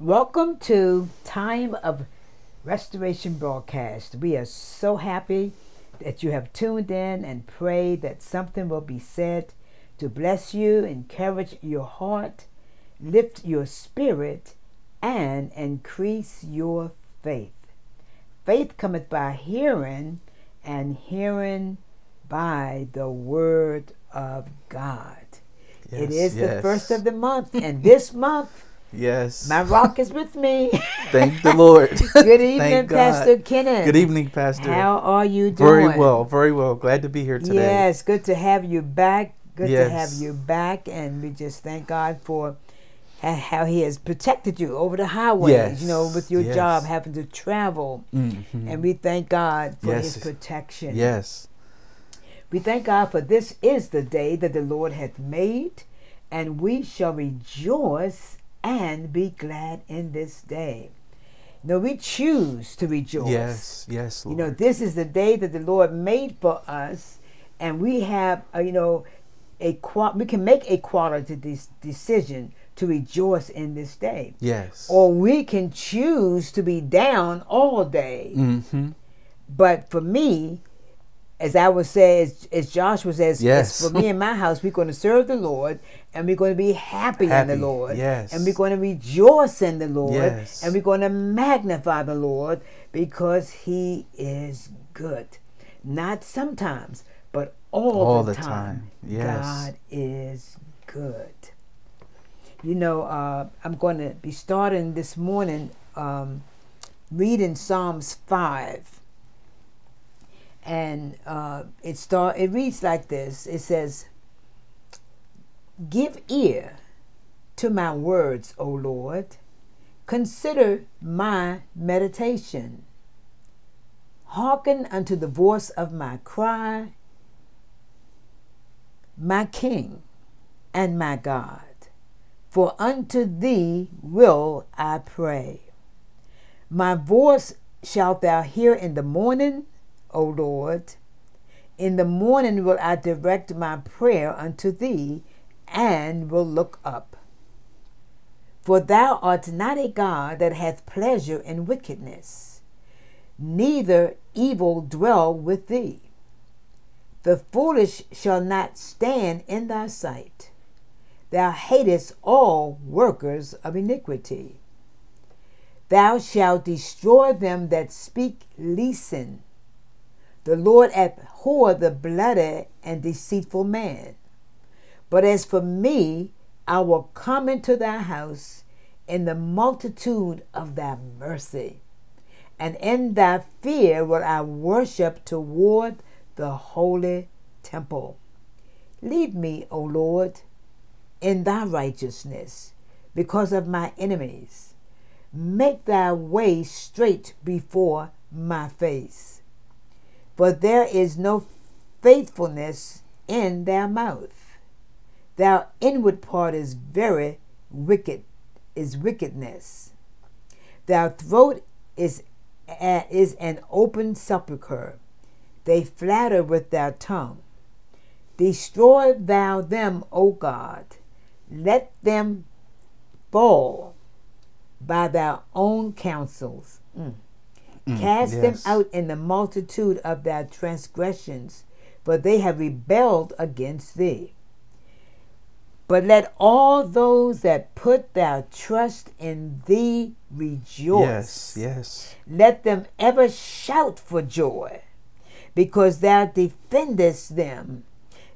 Welcome to Time of Restoration broadcast. We are so happy that you have tuned in and pray that something will be said to bless you, encourage your heart, lift your spirit, and increase your faith. Faith cometh by hearing, and hearing by the word of God. Yes, it is the first of the month, and this month, Yes. my rock is with me. Thank the Lord. Good evening, Pastor Kenneth. Good evening, Pastor. How are you doing? very well, very well. Glad to be here today. Yes, good to have you back. Good to have you back, and we just thank God for how He has protected you over the highways. Yes, You know, with your yes. job having to travel, Mhm. and we thank God for Yes. His protection. Yes. We thank God for this is the day that the Lord hath made, and we shall rejoice and be glad in this day. No, we choose to rejoice. Yes. Yes, You know, this is the day that the Lord made for us, and we have, uh, you know, a qua- we can make a quality de- decision to rejoice in this day, yes. or we can choose to be down all day. Mm-hmm. But for me, as I would say, as, as Joshua says, Yes. for me and my house, we're going to serve the Lord and we're going to be happy, in the Lord. yes. And we're going to rejoice in the Lord. Yes. And we're going to magnify the Lord because He is good. Not sometimes, but all, All the, the time. time. Yes. God is good. You know, uh, I'm going to be starting this morning um, reading Psalms 5 and uh, it start it reads like this. It says give ear to my words o lord. Consider my meditation. Hearken unto the voice of my cry my king and my god. For unto thee will i pray. My voice shalt thou hear in the morning O Lord. In the morning will I direct my prayer unto thee, and will look up. For thou art not a God that hath pleasure in wickedness, neither evil dwell with thee. The foolish shall not stand in thy sight. Thou hatest all workers of iniquity. Thou shalt destroy them that speak leasing. The Lord abhor the bloody and deceitful man. But as for me, I will come into thy house in the multitude of thy mercy, and in thy fear will I worship toward the holy temple. Lead me, O Lord, in thy righteousness because of my enemies. Make thy way straight before my face for there is no faithfulness in their mouth. Their inward part is very wicked, is wickedness. Their throat is, is an open sepulchre. They flatter with their tongue. Destroy thou them, O God. Let them fall by their own counsels. Mm. Mm, Cast yes. them out in the multitude of their transgressions, for they have rebelled against thee. But let all those that put their trust in thee rejoice. Yes. Yes. Let them ever shout for joy, because thou defendest them.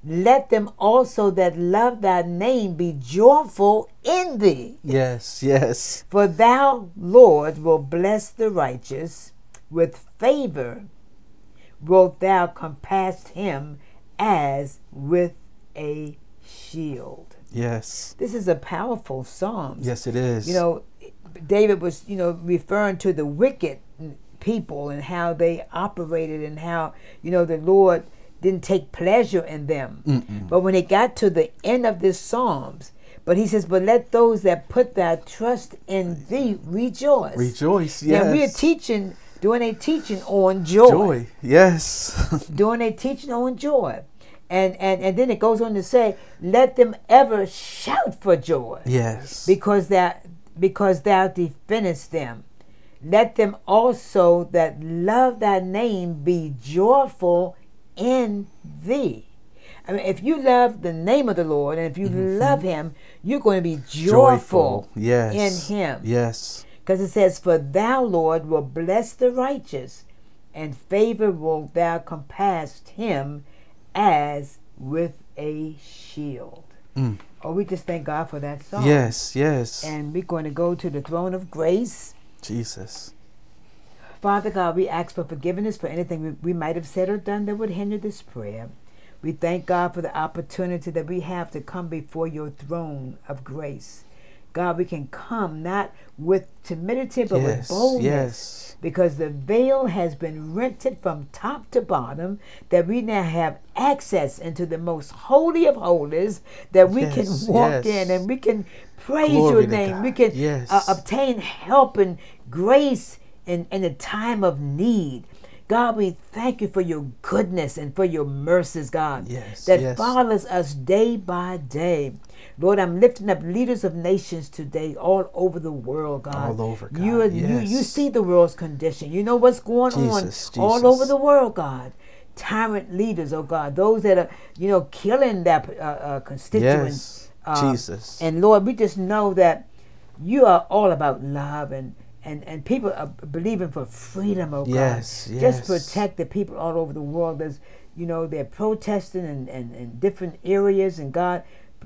Let them also that love thy name be joyful in thee. Yes. Yes. For thou, Lord, will bless the righteous with favor. Wilt thou compass him as with a shield? Yes. This is a powerful psalm. Yes, it is. You know, David was, you know, referring to the wicked people and how they operated and how, you know, the Lord didn't take pleasure in them. Mm-mm. But when it got to the end of this Psalms, but he says, But let those that put their trust in thee rejoice. rejoice. Yes. Now we're teaching, doing a teaching on joy. Joy. Yes. Doing a teaching on joy. And, and and then it goes on to say, let them ever shout for joy. yes. Because that because thou defendest them. Let them also that love thy name be joyful in thee. I mean, if you love the name of the Lord and if you mm-hmm. love Him, you're going to be joyful, Yes. in Him. Yes. Because it says, For thou, Lord, will bless the righteous, and favor will thou compass him as with a shield. Mm. Oh, we just thank God for that song. Yes. Yes. And we're going to go to the throne of grace. Jesus. Father God, we ask for forgiveness for anything we, we might have said or done that would hinder this prayer. We thank God for the opportunity that we have to come before your throne of grace. God, we can come not with timidity, but with boldness. Yes. Because the veil has been rented from top to bottom, that we now have access into the most holy of holies, that we Yes, can walk yes. in and we can praise Glory your name. We can Yes. uh, obtain help and grace in, in a time of need. God, we thank you for your goodness and for your mercies, God, Yes, that yes. follows us day by day. Lord, I'm lifting up leaders of nations today all over the world, God. All over, God. You, you, you see the world's condition. You know what's going Jesus, on all over the world, God. Tyrant leaders, oh God, those that are, you know, killing their uh, uh, constituents. Yes. uh, Jesus. And Lord, we just know that you are all about love and and, and people are believing for freedom, oh Yes, God. yes. yes. Just protect the people all over the world. There's, you know, they're protesting in, in, in different areas, and God,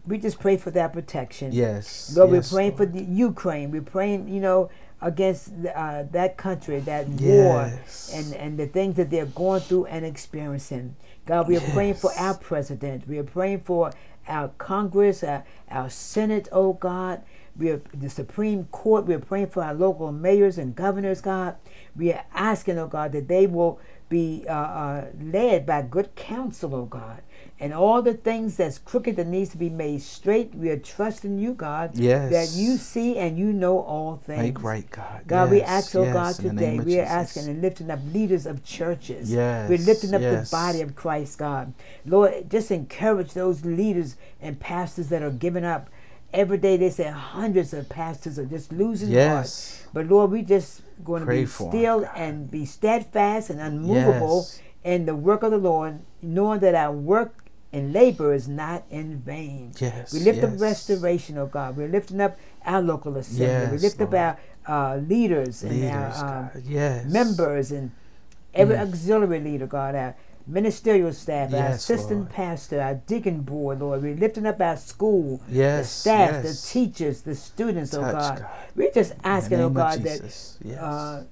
we just pray for that protection. yes. Lord, yes, we're praying Lord. for the Ukraine. We're praying, you know, against uh, that country, that war, and, and the things that they're going through and experiencing. God, we are praying for our president. We are praying for our Congress, our, our Senate, oh God. We are the Supreme Court. We are praying for our local mayors and governors, God. We are asking, oh God, that they will be uh, uh, led by good counsel, oh God. And all the things that's crooked that needs to be made straight, we are trusting you, God, Yes. that you see and you know all things. Make right, God. God, we ask, oh yes, God, today, we are Jesus. asking and lifting up leaders of churches. Yes, We're lifting up yes. the body of Christ, God. Lord, just encourage those leaders and pastors that are giving up. Every day they say hundreds of pastors are just losing heart. Yes. But Lord, we just going to be still and be steadfast and unmovable Yes. in the work of the Lord, knowing that our work and labor is not in vain. Yes, We lift up restoration, oh God. We're lifting up our local assembly. Yes, we Yes, lift up our uh, leaders and our um, Yes. members and every Mm. auxiliary leader, God, our ministerial staff, our assistant Lord. pastor, our deacon board, Lord. We're lifting up our school, the staff, yes. the teachers, the students, oh God. God. We're just asking, oh God, that Yes. uh,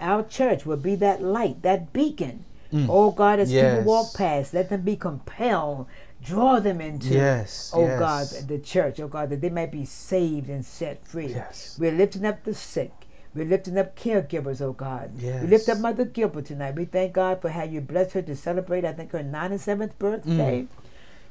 our church will be that light, that beacon. Mm. Oh God, as people walk past, let them be compelled, draw them into, Yes, oh yes. God, the church, oh God, that they might be saved and set free. Yes. We're lifting up the sick. We're lifting up caregivers, oh God. We lift up Mother Gilbert tonight. We thank God for how you blessed her to celebrate, I think, her 97th birthday.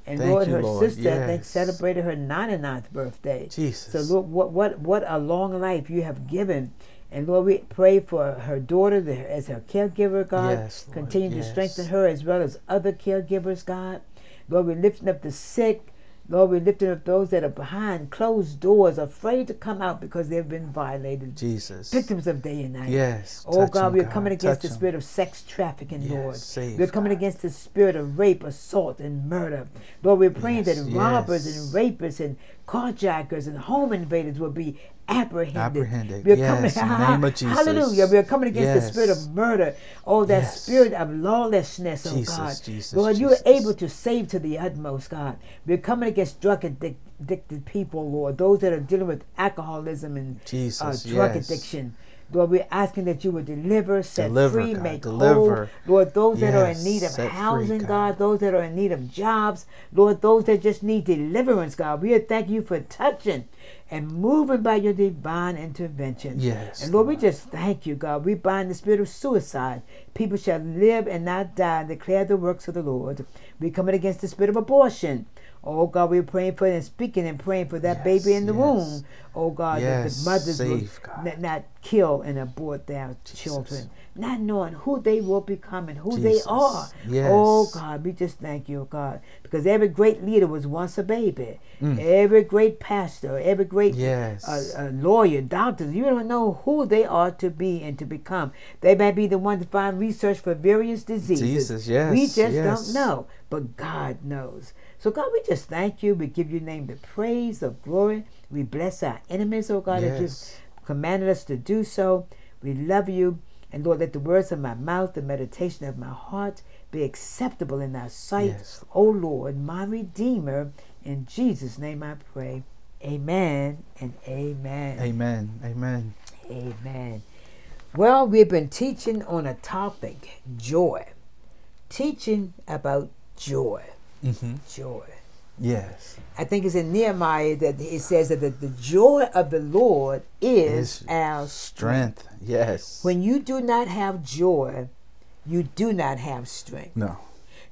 And Mm. Thank Lord, you, her Lord. sister, I think, celebrated her 99th birthday. Jesus. So, Lord, what, what, what a long life you have given. And Lord, we pray for her daughter the- as her caregiver, God. Yes, Lord, Continue to strengthen her as well as other caregivers, God. Lord, we're lifting up the sick. Lord, we're lifting up those that are behind closed doors, afraid to come out because they've been violated. Jesus. Victims of day and night. Yes. Oh God, 'em, we are coming against Touch the 'em. spirit of sex trafficking, Yes, Lord. save, we're coming God. against the spirit of rape, assault, and murder. Lord, we're praying Yes, that robbers and rapists and carjackers and home invaders will be apprehended. Apprehended, We're yes, in the name of Jesus. Hallelujah. We're coming against the spirit of murder. Oh, that Yes. spirit of lawlessness, oh Jesus, God. Jesus, Lord, you're able to save to the utmost, God. We're coming against drug addic- addicted people, Lord. Those that are dealing with alcoholism and uh, drug yes. addiction. Lord, we're asking that you would deliver, set Deliver, free, God, make deliver. whole. Lord, those that are in need of set free, housing, God. God. those that are in need of jobs, Lord, those that just need deliverance, God. We thanking you for touching and moving by your divine intervention. Yes, And Lord, we just thank you, God. We bind the spirit of suicide. People shall live and not die and declare the works of the Lord. We're coming against the spirit of abortion. Oh God, we're praying for and speaking and praying for that Yes, baby in the yes. womb. Oh God, that the mothers save, will God. not, kill and abort their children, not knowing who they will become and who Jesus. they are. Yes. Oh God, we just thank you, God, because every great leader was once a baby. Mm. Every great pastor, every great Yes. uh, uh, lawyer, doctors, you don't know who they are to be and to become. They may be the one to find research for various diseases. Jesus, yes, We just yes. don't know, but God knows. So God, we just thank you. We give your name the praise, the glory. We bless our enemies, oh God, Yes. you've commanded us to do so. We love you. And Lord, let the words of my mouth, the meditation of my heart be acceptable in thy sight. Yes. O Lord, my Redeemer. In Jesus' name I pray. Amen and amen. Amen. Amen. Amen. Well, we've been teaching on a topic, joy. Teaching about joy. Mm-hmm. Joy. Yes. I think it's in Nehemiah that it says that the, the joy of the Lord is Is our strength. Strength. Yes. When you do not have joy, you do not have strength. no.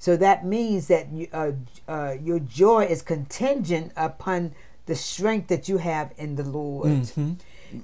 So that means that you, uh, uh, your joy is contingent upon the strength that you have in the Lord. Mhm.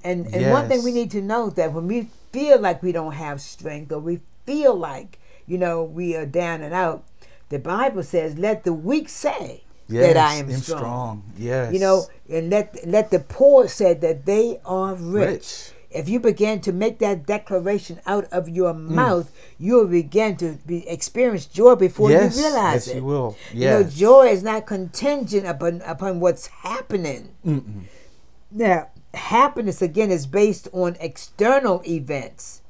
And and one thing we need to know that when we feel like we don't have strength or we feel like you know we are down and out, the Bible says, "Let the weak say Yes. that I am I'm strong." Yes. You know, and let let the poor say that they are rich. Rich. If you begin to make that declaration out of your Mm. mouth, you will begin to be, experience joy before yes. you realize yes, it. you will. You know, joy is not contingent upon upon what's happening. Mm-mm. Now, happiness again is based on external events,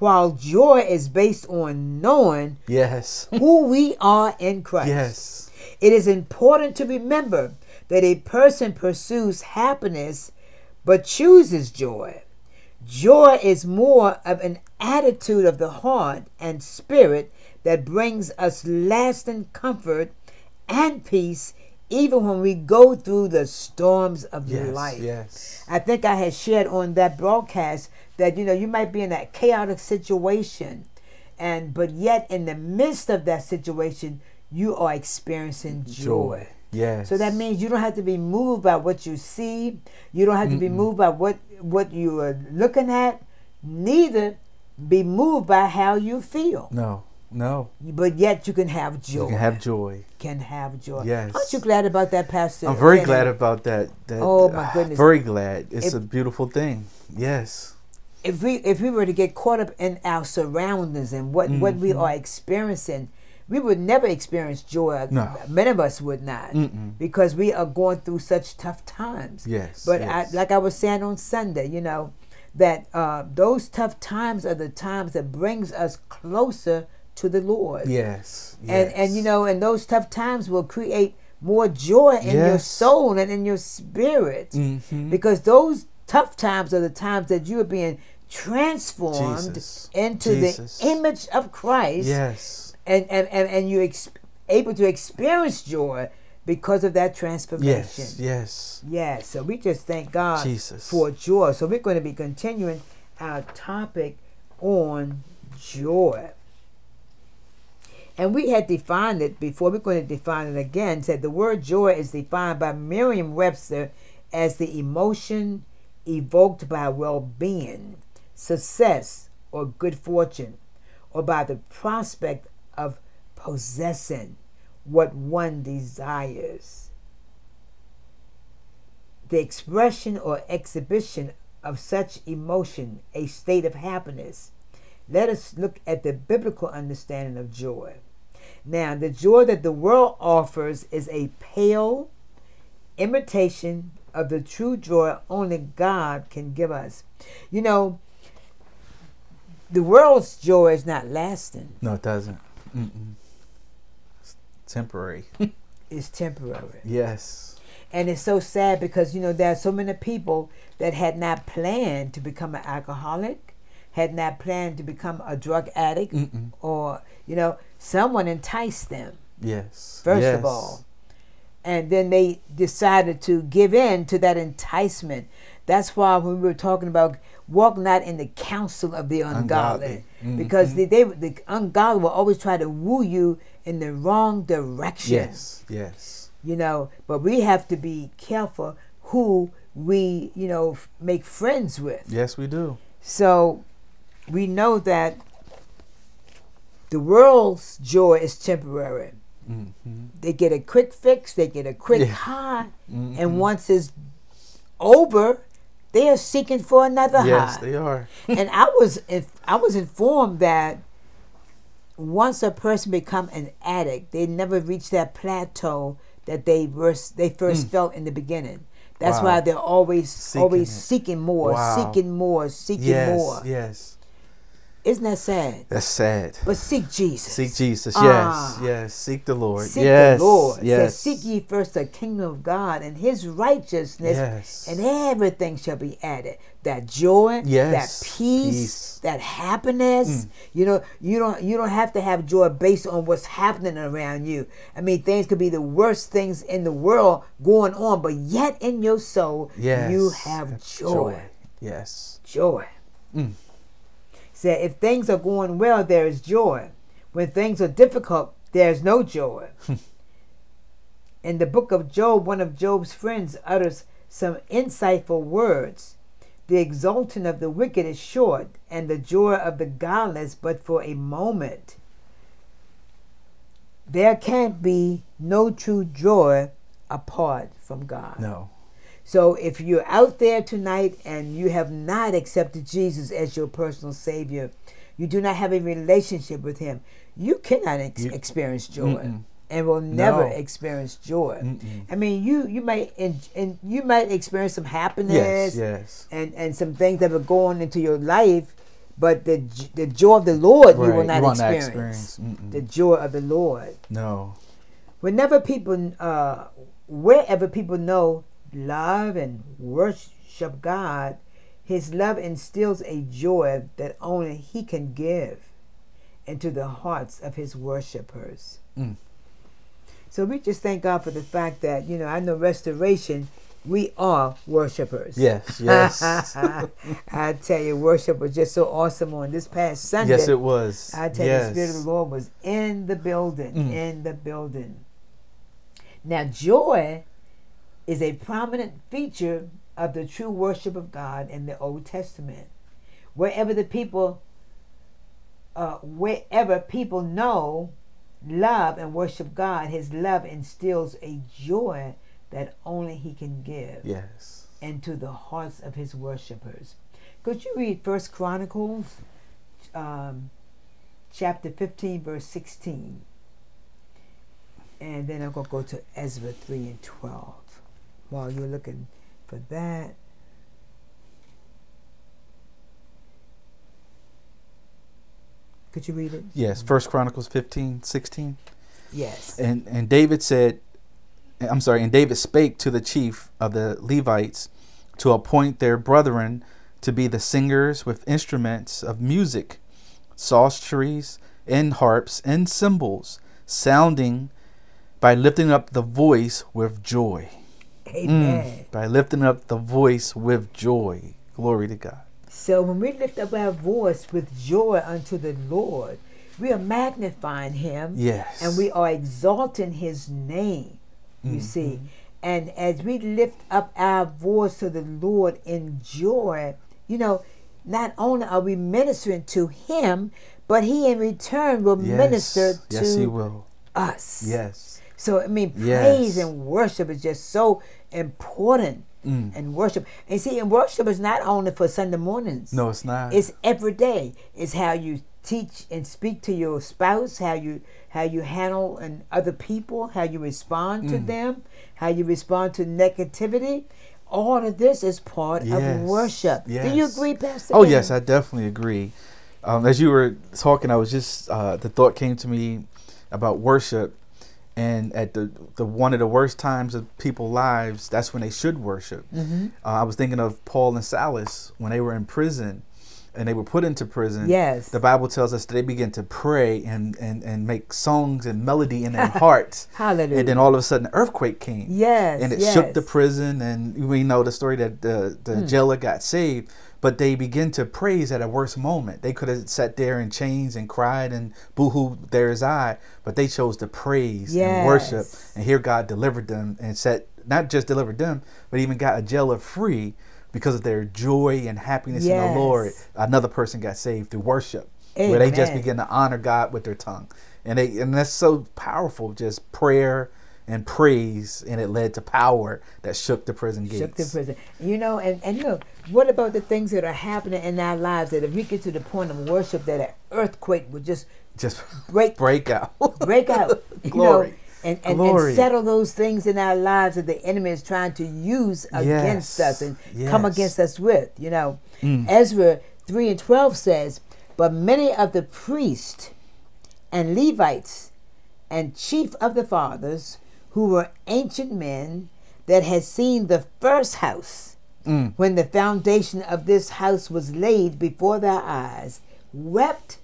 while joy is based on knowing Yes. who we are in Christ. yes. It is important to remember that a person pursues happiness but chooses joy. Joy is more of an attitude of the heart and spirit that brings us lasting comfort and peace even when we go through the storms of Yes. life. Yes. I think I had shared on that broadcast that you know you might be in that chaotic situation and but yet in the midst of that situation you are experiencing joy. Joy. Yes. So that means you don't have to be moved by what you see. You don't have to be moved by what what you are looking at. Neither be moved by how you feel. No. No. But yet you can have joy. You can have joy. Can have joy. Yes. Aren't you glad about that, Pastor? I'm very glad about that. that Oh, my goodness. Very glad. It's If- a beautiful thing. Yes. If we if we were to get caught up in our surroundings and what what we Mm-hmm. are experiencing, we would never experience joy. No. Many of us would not, Mm-mm. because we are going through such tough times. Yes, But yes. I, like I was saying on Sunday, you know, that uh, those tough times are the times that brings us closer to the Lord. Yes. And and you know, and those tough times will create more joy in your soul and in your spirit. Mhm. Because those tough times are the times that you are being transformed Jesus. into Jesus. the image of Christ. Yes. And and, and, and you're ex- able to experience joy because of that transformation. Yes. Yes. Yes, so we just thank God Jesus. for joy. So we're going to be continuing our topic on joy. And we had defined it before. We're going to define it again. Said the word joy is defined by Merriam Webster as the emotion evoked by well being, success, or good fortune, or by the prospect of possessing what one desires the expression or exhibition of such emotion, a state of happiness. Let us look at the biblical understanding of joy. Now, the joy that the world offers is a pale imitation of the true joy only God can give us. You know, the world's joy is not lasting, No, it doesn't. Mm-mm. It's temporary. it's temporary. yes. And it's so sad because, you know, there are so many people that had not planned to become an alcoholic, had not planned to become a drug addict, Mm-mm. or, you know, someone enticed them, Yes. first yes. of all. And then they decided to give in to that enticement. That's why when we were talking about walk not in the counsel of the ungodly, Ungodly. because Mhm. they, they the ungodly will always try to woo you in the wrong direction Yes. Yes. you know but we have to be careful who we, you know, f- make friends with. Yes, we do. So we know that the world's joy is temporary. Mm-hmm. They get a quick fix, they get a quick Yeah. high, Mhm. and once it's over, they are seeking for another Yes, high. they are. and I was if I was informed that once a person become an addict, they never reach that plateau that they first they first felt in the beginning. That's Mm. Wow. why they're always Seeking always it. seeking more, Wow. seeking more, seeking yes, more. yes. Isn't that sad? That's sad. But seek Jesus. Seek Jesus. Ah. Yes, yes. Seek the Lord. Seek yes, the Lord. Yes. Says, Seek ye first the kingdom of God and his righteousness, Yes. and everything shall be added. That joy, Yes. that peace, Peace. Mm. that happiness. You know, you don't you don't have to have joy based on what's happening around you. I mean, things could be the worst things in the world going on, but yet in your soul, Yes. you have joy. Yes. Joy. Mm. Said if things are going well, there is joy. When things are difficult, there is no joy. In the book of Job, one of Job's friends utters some insightful words. The exulting of the wicked is short, and the joy of the godless but for a moment. There can't be no true joy apart from God. No. So if you're out there tonight and you have not accepted Jesus as your personal Savior, you do not have a relationship with Him, you cannot ex- You- experience joy. Mm-mm. And will never No. experience joy. Mm-mm. I mean, you you might and you might experience some happiness Yes. Yes. and, and some things that are going into your life, but the the joy of the Lord you will not you will not experience. experience. The joy of the Lord No. whenever people uh wherever people know love and worship god his love instills a joy that only he can give into the hearts of his worshipers Mm. so we just thank god for the fact that you know i know restoration we are worshipers Yes. Yes. i tell you worship was just so awesome on this past sunday yes, it was. I tell yes. you, the Spirit of the Lord was in the building, Mm. in the building. Now, joy is a prominent feature of the true worship of God in the Old Testament. Wherever the people, uh, wherever people know, love, and worship God, His love instills a joy that only He can give Yes. into the hearts of His worshipers. Could you read First Chronicles? um, chapter 15, verse 16. And then I'm going to go to Ezra 3 and 12. While you're looking for that, could you read it? Yes. First Chronicles 15, 16. Yes. And and David said, I'm sorry, and David spake to the chief of the Levites to appoint their brethren to be the singers with instruments of music, psalteries, and harps and cymbals, sounding by lifting up the voice with joy. Mm, by lifting up the voice with joy. Glory to God. So when we lift up our voice with joy unto the Lord, we are magnifying Him. Yes. and we are exalting his name you Mhm. see and as we lift up our voice to the lord in joy you know not only are we ministering to him but he in return will yes. minister to Yes, he will. us Yes. So i mean Yes. praise and worship is just so important Mm. and worship and see and worship is not only for sunday mornings No, it's not. it's every day. It's how you teach and speak to your spouse, how you how you handle and other people, how you respond to Mm. them, how you respond to negativity. All of this is part Yes, of worship. Do you agree, Pastor? Oh Ben? yes, I definitely agree. Um, as you were talking, I was just uh, the thought came to me about worship, and at the the one of the worst times of people's lives, that's when they should worship. Mhm. Uh, I was thinking of Paul and Silas when they were in prison, and they were put into prison. Yes. the Bible tells us that they began to pray and and and make songs and melody in their hearts. Hallelujah. And then all of a sudden, an earthquake came yes, and it yes. shook the prison and we know the story that the, the Hmm. jailer got saved but they begin to praise at a worse moment they could have sat there in chains and cried and boo-hoo there's i but they chose to praise and worship and here god delivered them and set not just delivered them, but even got a jailer free because of their joy and happiness in the Lord. Another person got saved through worship, where they just Amen. begin to honor God with their tongue, and they and that's so powerful. Just prayer and praise, and it led to power that shook the prison gates. shook the prison. You know, and, and look, what about the things that are happening in our lives that if we get to the point of worship that an earthquake would just Just break break out. break out, you Glory. know, and, and, and settle those things in our lives that the enemy is trying to use against Yes. us and come against us with. You know, Mm. Ezra three and twelve says, "But many of the priests and Levites and chief of the fathers, who were ancient men that had seen the first house." Mm. when the foundation of this house was laid before their eyes, wept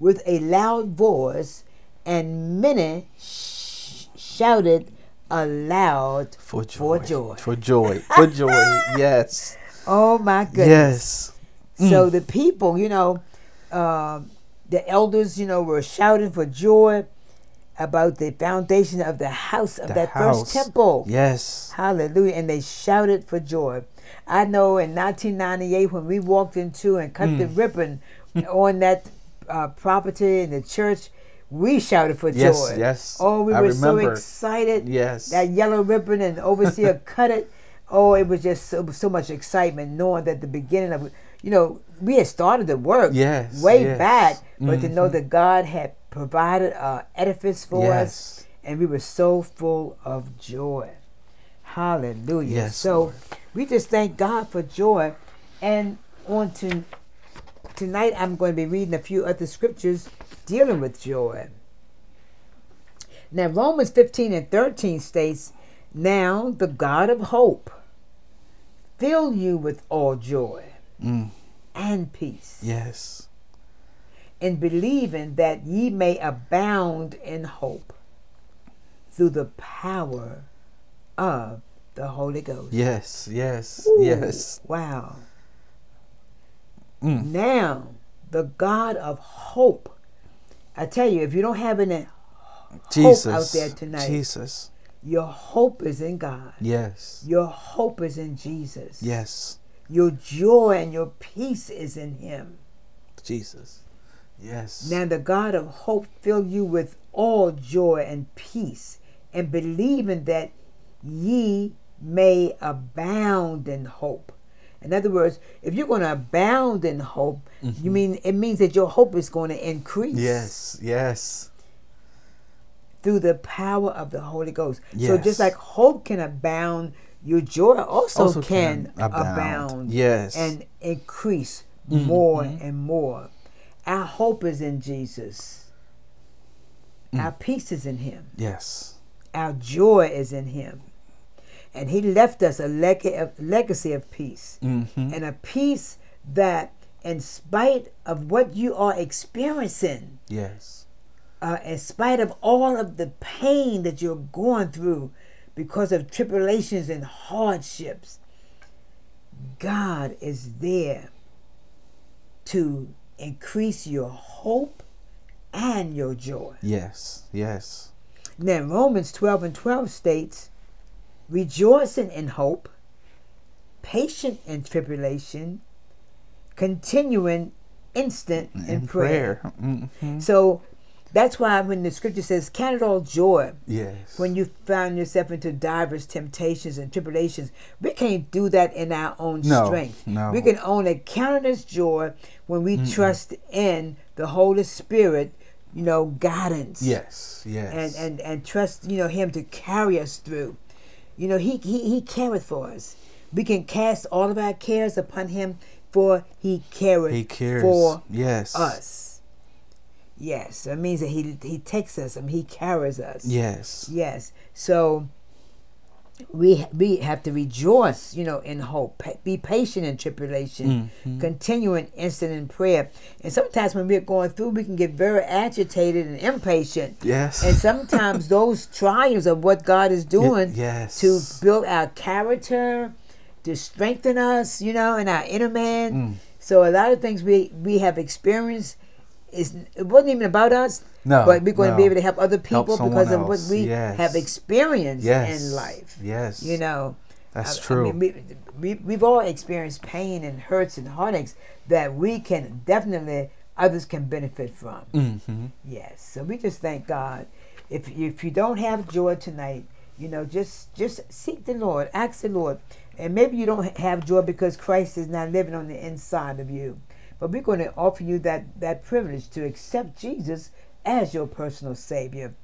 with a loud voice, and many sh- shouted aloud For joy. For joy. For joy. For joy. yes. Oh my goodness! Yes. Mm. So the people, you know, um, the elders, you know, were shouting for joy about the foundation of the house of The that house. first temple. Yes. Hallelujah. And they shouted for joy. I know in 1998 when we walked into and cut Mm. the ribbon on that uh, property in the church, we shouted for Yes, joy. yes. Oh, we I were so excited. Yes. That yellow ribbon and overseer cut it. Oh, it was just so, so much excitement knowing that the beginning of, you know, we had started the work Yes, way yes. back, but to Mhm. know that God had provided an edifice for us and we were so full of joy. Hallelujah. Yes, so Lord. we just thank God for joy. And on to tonight I'm going to be reading a few other scriptures dealing with joy. Now Romans 15 and 13 states, Now the God of hope fill you with all joy Mm. and peace Yes. In believing that ye may abound in hope through the power of the Holy Ghost. Yes. Yes. Ooh, Yes. Wow. Mm. Now, the God of hope. I tell you, if you don't have any Jesus. out there tonight. Jesus. Your hope is in God. Yes. Your hope is in Jesus. Yes. Your joy and your peace is in Him. Jesus. Yes. Now the God of hope fill you with all joy and peace, and believing that ye may abound in hope. In other words, if you're going to abound in hope, you mean it means that your hope is going to increase Mm-hmm. Yes. Yes. through the power of the Holy Ghost. Yes. So just like hope can abound, your joy also, Also can, can abound. abound. Yes. And increase more Mhm. and more. Our hope is in Jesus. Mm. Our peace is in him. Yes. Our joy is in him. And he left us a leg- legacy of peace. Mm-hmm. And a peace that, in spite of what you are experiencing, Yes. uh, in spite of all of the pain that you're going through because of tribulations and hardships, God is there to increase your hope and your joy. Yes. Yes. Now, Romans 12 and 12 states, rejoicing in hope, patient in tribulation, continuing instant in, In prayer. prayer. Mm-hmm. So that's why when the scripture says, Count it all joy Yes. when you found yourself into divers temptations and tribulations, we can't do that in our own No, strength. no. We can only count it as joy when we trust in the Holy Spirit, you know, guidance. Yes. Yes. And, and, and trust, you know, Him to carry us through. You know, He, he, he careth for us. We can cast all of our cares upon Him, for He careth he cares. for yes. us. Yes, that means that he he takes us and he carries us. Yes. Yes. So we we have to rejoice, you know, in hope. Be patient in tribulation. Mhm. Continuing instant in prayer. And sometimes when we're going through, we can get very agitated and impatient. Yes. And sometimes those triumphs of what God is doing yes. to build our character, to strengthen us, you know, in our inner man. Mm. So a lot of things we we have experienced it's, it wasn't even about us. No, but we're going to be able to help other people someone because of what else. we Yes. have experienced Yes. in life. Yes. You know, That's I- I true. mean, we, we, we've all experienced pain and hurts and heartaches that we can definitely, others can benefit from. mm-hmm. Yes. So we just thank God. If if you don't have joy tonight, you know, just just seek the Lord, ask the Lord, and maybe you don't have joy because Christ is not living on the inside of you. But we're going to offer you that that privilege to accept Jesus as your personal Savior,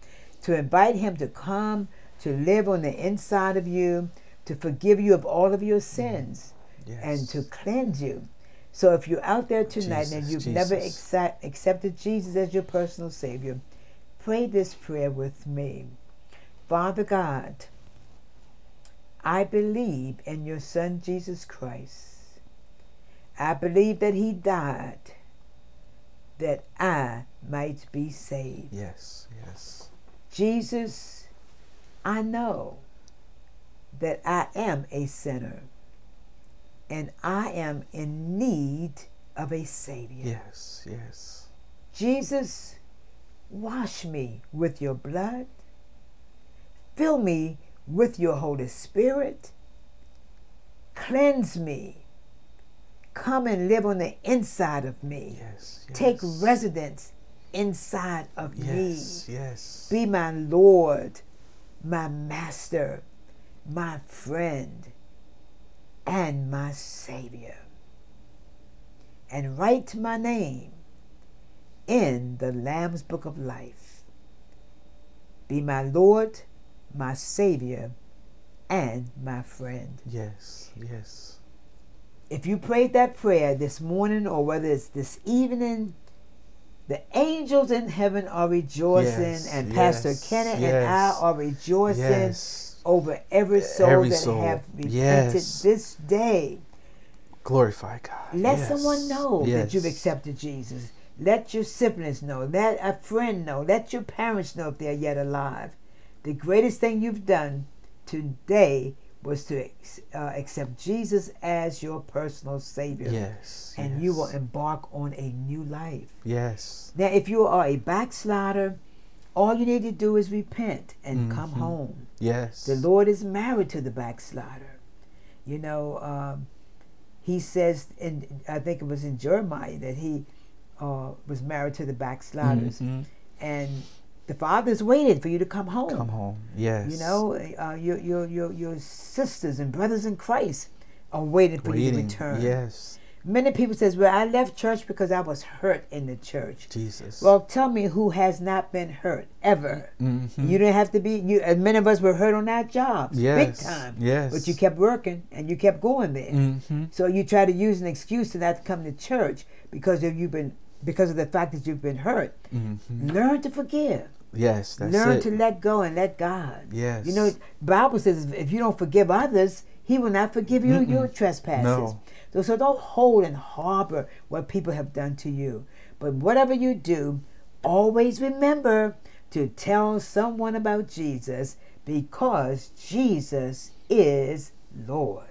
to invite Him to come to live on the inside of you, to forgive you of all of your mm-hmm. sins, Yes. and to cleanse you. So if you're out there tonight and you've never Jesus. accept, accepted Jesus as your personal Savior, pray this prayer with me. Father God, I believe in your Son Jesus Christ. I believe that He died that I might be saved. Yes. Yes. Jesus, I know that I am a sinner and I am in need of a Savior. Yes. Yes. Jesus, wash me with your blood, fill me with your Holy Spirit, cleanse me, come and live on the inside of me, Yes. take residence inside of me. Yes. Yes. Be my Lord, my Master, my friend, and my Savior. And write my name in the Lamb's Book of Life. Be my Lord, my Savior, and my friend. Yes. Yes. If you prayed that prayer this morning or whether it's this evening, the angels in heaven are rejoicing, Yes, and Pastor yes, Kenneth and I are rejoicing Yes. over every soul Every that soul, have repented yes. this day. Glorify God. Let Yes. someone know that you've accepted Jesus. Let your siblings know. Let a friend know. Let your parents know if they're yet alive. The greatest thing you've done today was to ex- uh, accept Jesus as your personal Savior. Yes. And yes. you will embark on a new life. Yes. Now, if you are a backslider, all you need to do is repent and come Mhm. home. Yes. The Lord is married to the backslider. You know, um, He says, in I think it was in Jeremiah that He uh, was married to the backsliders, Mhm. and the Father's waiting for you to come home. Come home. Yes. You know, uh, your your your your sisters and brothers in Christ are waiting for you to return. Yes. Many people says, "Well, I left church because I was hurt in the church." Jesus. Well, tell me who has not been hurt ever. Mhm. You didn't have to be. You, and many of us were hurt on our jobs, yes. big time. Yes. But you kept working and you kept going there. Mm-hmm. So you try to use an excuse to not come to church because of you've been because of the fact that you've been hurt. Mm-hmm. Learn to forgive. Yes. That's Learn it. to let go and let God. Yes. You know, Bible says if you don't forgive others, He will not forgive you your Mm-mm. trespasses. No. So, so don't hold and harbor what people have done to you. But whatever you do, always remember to tell someone about Jesus because Jesus is Lord.